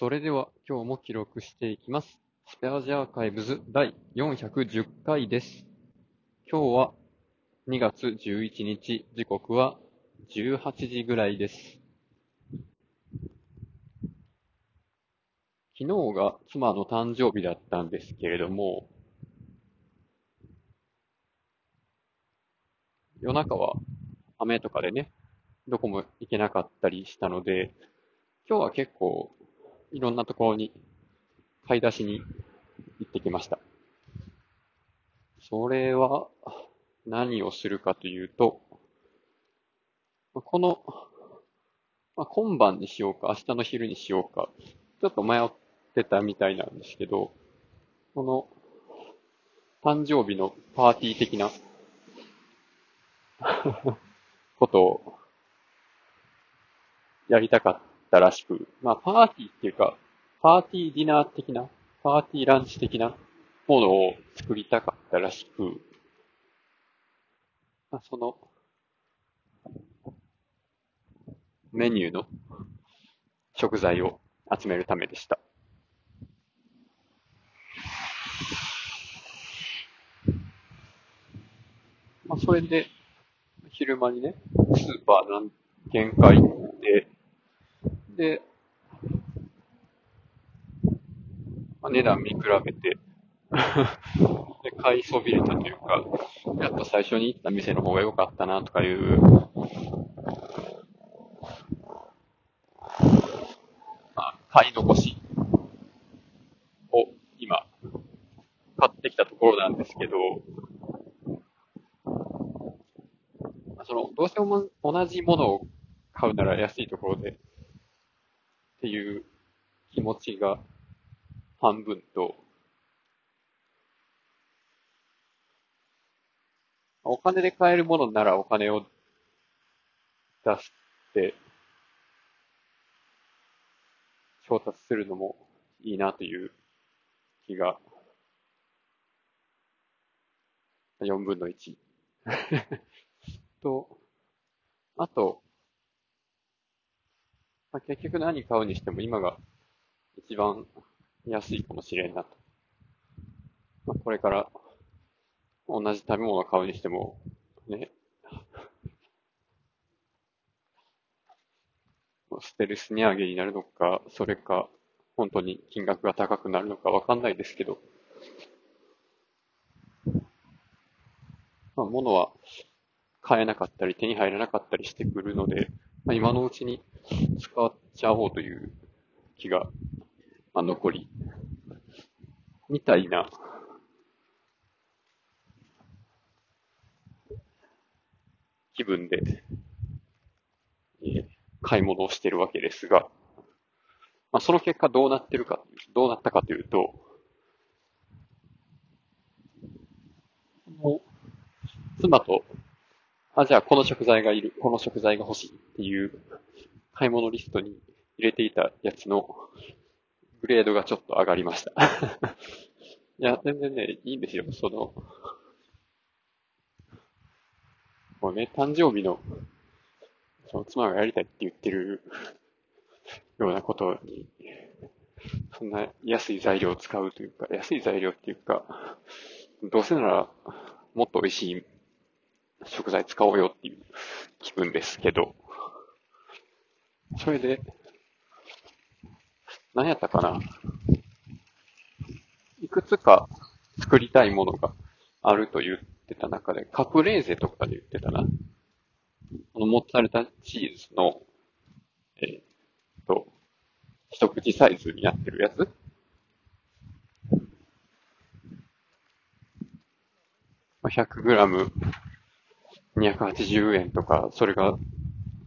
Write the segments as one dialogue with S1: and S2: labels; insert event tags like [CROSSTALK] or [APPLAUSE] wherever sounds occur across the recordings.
S1: それでは今日も記録していきます。スペアジアーカイブズ第410回です。今日は2月11日、時刻は18時ぐらいです。昨日が妻の誕生日だったんですけれども、夜中は雨とかでね、どこも行けなかったりしたので、今日は結構いろんなところに買い出しに行ってきました。それは何をするかというと、この、まあ、今晩にしようか、明日の昼にしようか、ちょっと迷ってたみたいなんですけど、この誕生日のパーティー的な [LAUGHS] ことをやりたかったたらしく、まあパーティーっていうか、パーティーディナー的な、パーティーランチ的なものを作りたかったらしく、まあ、そのメニューの食材を集めるためでした。まあ、それで、昼間にね、スーパー何軒か行って、で、まあ、値段見比べて [LAUGHS] で、買いそびれたというか、やっぱ最初に行った店の方が良かったなとかいう、まあ、買い残しを今、買ってきたところなんですけど、その、どうしても同じものを買うなら安いところで、っていう気持ちが半分と、お金で買えるものならお金を出して、調達するのもいいなという気が、4分の1。[LAUGHS] と、あと、まあ、結局何買うにしても今が一番安いかもしれんなと。まあ、これから同じ食べ物を買うにしても、ね、[LAUGHS] ステルス値上げになるのか、それか、本当に金額が高くなるのかわかんないですけど、まあ、物は買えなかったり手に入らなかったりしてくるので、まあ、今のうちに使っちゃおうという気が、まあ、残り、みたいな、気分で、えー買い物をしてるわけですが、まあ、その結果どうなってるか、どうなったかというと、妻と、あ、じゃあこの食材がいる、この食材が欲しいっていう買い物リストに入れていたやつのグレードがちょっと上がりました。[LAUGHS] いや、全然ね、いいんですよ。その、もうね、誕生日の、その妻がやりたいって言ってるようなことに、そんな安い材料を使うというか、安い材料っていうか、どうせならもっと美味しい食材使おうよっていう気分ですけど、それで、何やったかな。いくつか作りたいものがあると言ってた中で、カプレーゼとかで言ってたな。このモッツァレラチーズの、えーっと、一口サイズになってるやつ。100グラム280円とか、それが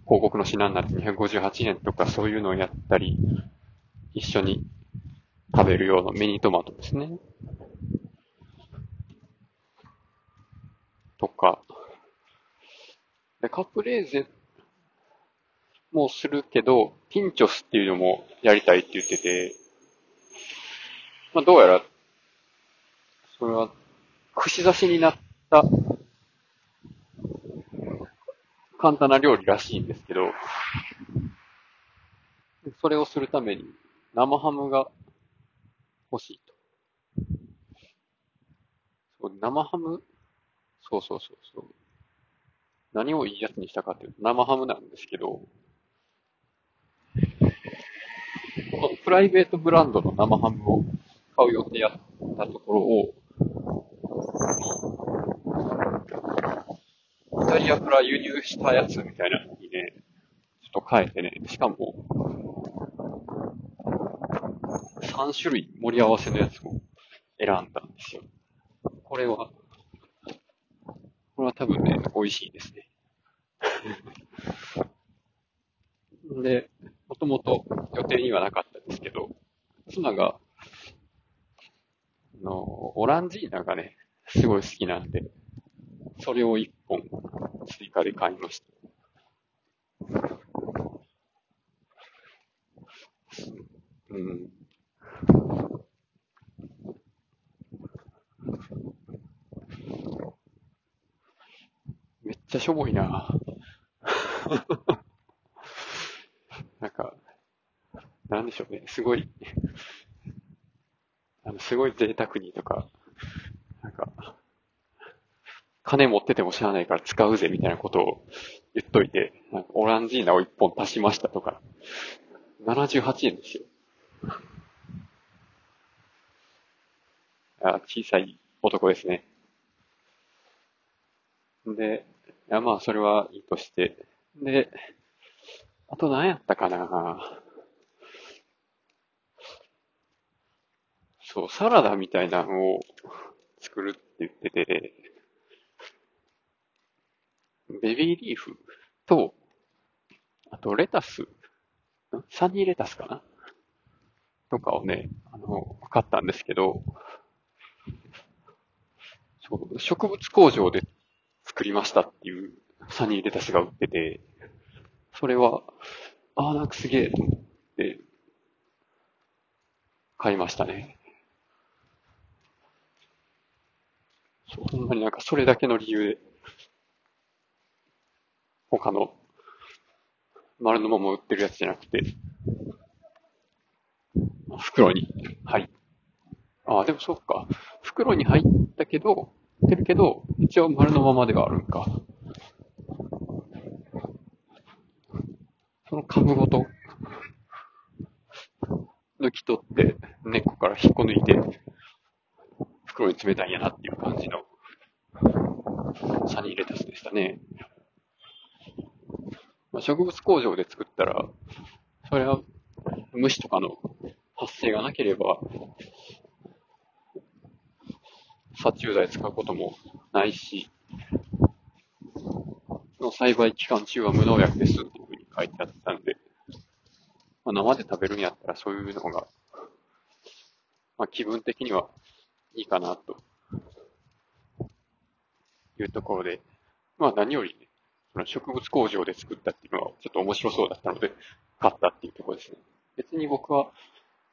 S1: 広告の品になって258円とかそういうのをやったり、一緒に食べるようなミニトマトですね。とか。で、カプレーゼもするけど、ピンチョスっていうのもやりたいって言ってて、まあどうやら、それは串刺しになった簡単な料理らしいんですけど、それをするために、生ハムが欲しいと。そう生ハム、そうそうそうそう。何をいいやつにしたかっていうと、生ハムなんですけど、このプライベートブランドの生ハムを買う予定やったところを、タリアから輸入したやつみたいなのにね、ちょっと変えてね、しかも、3種類盛り合わせのやつを選んだんですよ。これは、これは多分ね、美味しいですね。[LAUGHS] で、もともと予定にはなかったんですけど、妻が、あの、オランジーナがね、すごい好きなんで、それを一本追加で買いました。うん。めっちゃしょぼいな [LAUGHS] なんか、なんでしょうね。すごい、あの、すごい贅沢にとか、なんか、金持っててもしゃあないから使うぜみたいなことを言っといて、なんかオランジーナを一本足しましたとか、78円ですよ。あ小さい男ですね。で、いやまあそれはいいとして、で、あと何やったかなそう、サラダみたいなのを作るって言ってて、ベビーリーフと、あとレタス、サニーレタスかなとかをね、あの、買ったんですけど、そう植物工場で作りましたっていうサニーレタスが売ってて、それは、ああ、なんかすげえと思って、買いましたね。そう、ほんまになんかそれだけの理由で、他の丸のまま売ってるやつじゃなくて、袋に入っ、ああ、でもそっか。袋に入ったけど、ってるけど、一応丸のままではあるんか。その株ごと、抜き取って、根っこから引っこ抜いて、袋に詰めたんやなっていう感じの、サニーレタスでしたね。まあ、植物工場で作ったら、それは虫とかの発生がなければ、殺虫剤使うこともないし、の栽培期間中は無農薬ですっていうふうに書いてあったんで、まあ、生で食べるんやったらそういうのが、まあ、気分的にはいいかなというところで、まあ何より、植物工場で作ったっていうのはちょっと面白そうだったので、買ったっていうところですね。別に僕は、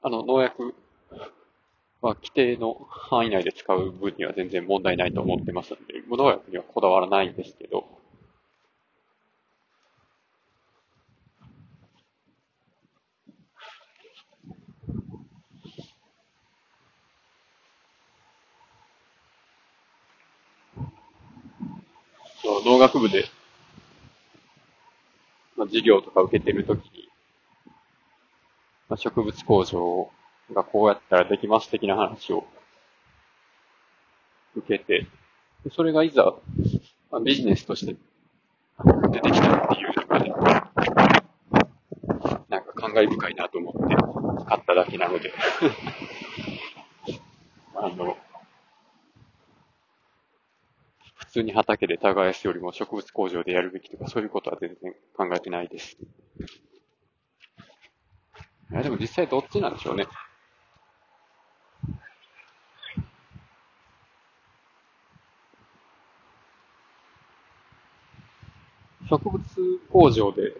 S1: あの、農薬は規定の範囲内で使う分には全然問題ないと思ってますので、無農薬にはこだわらないんですけど、農学部で、まあ、授業とか受けてるときに、まあ、植物工場がこうやったらできます的な話を受けて、それがいざ、まあ、ビジネスとして出てきたっていうのがね、なんか感慨深いなと思って買っただけなので。[LAUGHS] あの、普通に畑で耕すよりも植物工場でやるべきとかそういうことは全然考えてないです。いやでも実際どっちなんでしょうね。植物工場で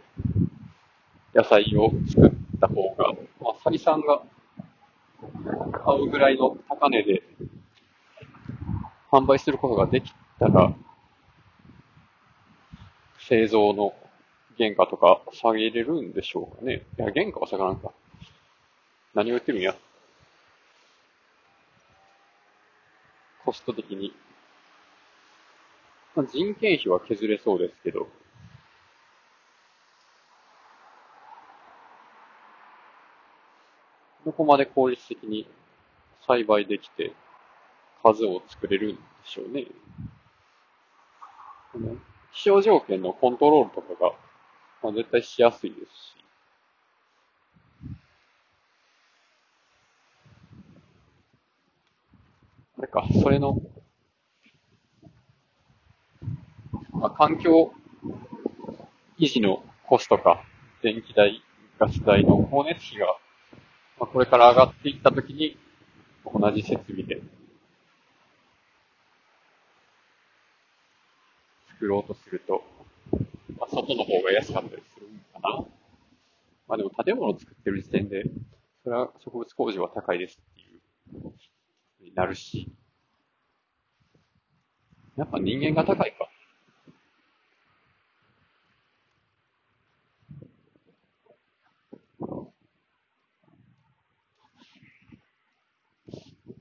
S1: 野菜を作った方が、まあ、採算が買うぐらいの高値で販売することができたら、製造の原価とか下げれるんでしょうかね。いや、原価は下がらんか。何を言ってるんや。コスト的に。まあ、人件費は削れそうですけど、どこまで効率的に栽培できて数を作れるんでしょうね。この気象条件のコントロールとかが、まあ、絶対しやすいですし。あれか、それの、まあ、環境維持のコストか、電気代、ガス代の光熱費が、まあ、これから上がっていったときに、同じ設備で作ろうとすると、まあ、外の方が安かったりするのかな。まあでも建物を作ってる時点で、それは植物工事は高いですっていうになるし、やっぱ人間が高いか。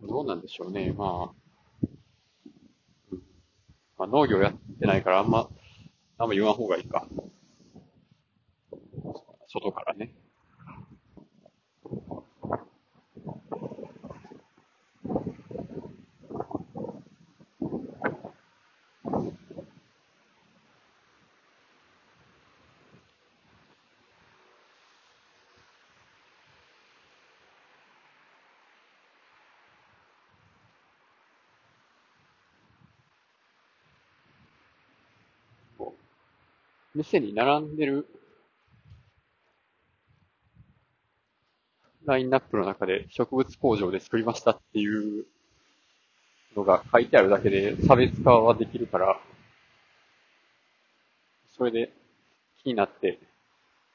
S1: どうなんでしょうね。まあ、まあ、農業やってないからあんま、あんま言わん方がいいか。外からね。店に並んでるラインナップの中で植物工場で作りましたっていうのが書いてあるだけで差別化はできるから、それで気になって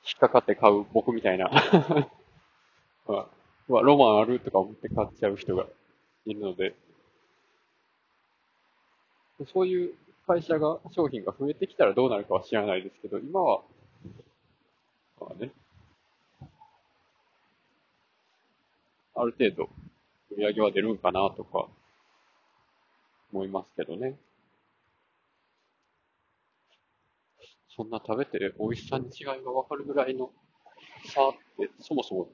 S1: 引っかかって買う僕みたいな。[LAUGHS] まあ、ロマンあるとか思って買っちゃう人がいるので、そういう会社が、商品が増えてきたらどうなるかは知らないですけど、今は、まあね、ある程度、売り上げは出るんかなとか、思いますけどね。そんな食べて美味しさに違いがわかるぐらいの差ってそもそも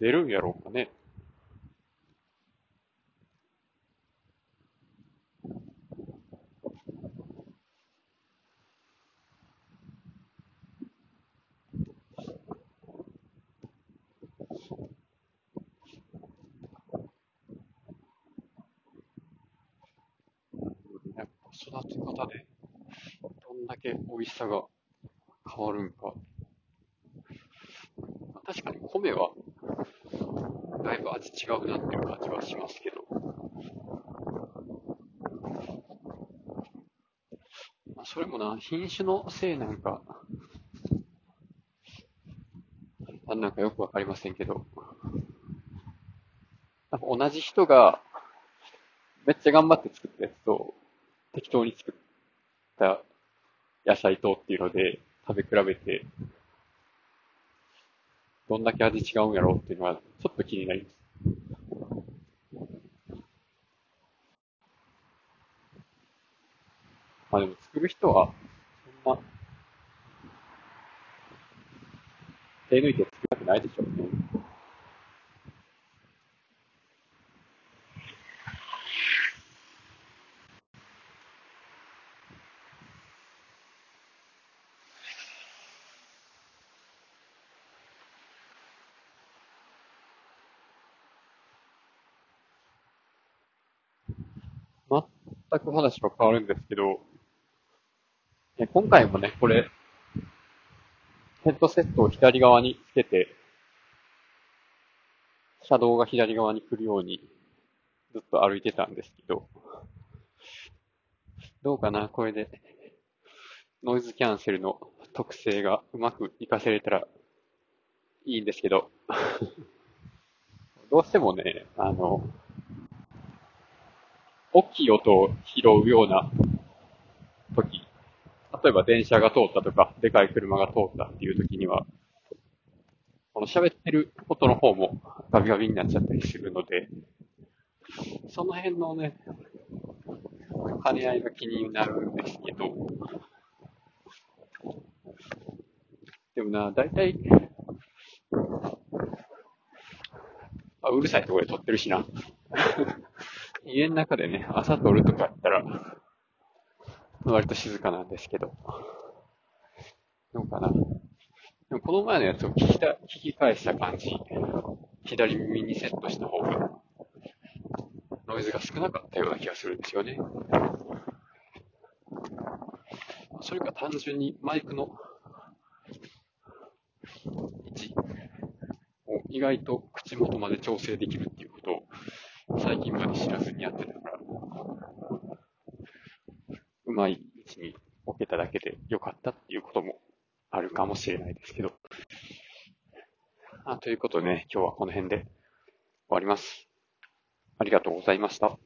S1: 出るんやろうかね。育て方で、どんだけ美味しさが変わるんか。確かに米は、だいぶ味違うなっていう感じはしますけど。まあ、それもな、品種のせいなんか、なんなんかよくわかりませんけど、なんか同じ人が、めっちゃ頑張って作ったやつと、適当に作った野菜とっていうので食べ比べて、どんだけ味違うんやろうっていうのはちょっと気になります。まあでも作る人は、そんな、手抜いて作りたくないでしょうね。全く話は変わるんですけど、今回もね、これ、ヘッドセットを左側につけて、車道が左側に来るようにずっと歩いてたんですけど、どうかな、これで、ノイズキャンセルの特性がうまく活かせれたらいいんですけど、[LAUGHS] どうしてもね、あの、大きい音を拾うような時、例えば電車が通ったとか、でかい車が通ったっていう時には、この喋ってることの方もガビガビになっちゃったりするので、その辺のね、兼ね合いが気になるんですけど、でもな、大体、あ、うるさいところで撮ってるしな。家の中でね、朝撮るとかやったら、割と静かなんですけど。どうかな。でもこの前のやつを聞きた、聞き返した感じ、左耳にセットした方が、ノイズが少なかったような気がするんですよね。それか単純にマイクの位置を意外と口元まで調整できる最近まで知らずにやってたから、うまい位置に置けただけで良かったっていうこともあるかもしれないですけど。あということでね、今日はこの辺で終わります。ありがとうございました。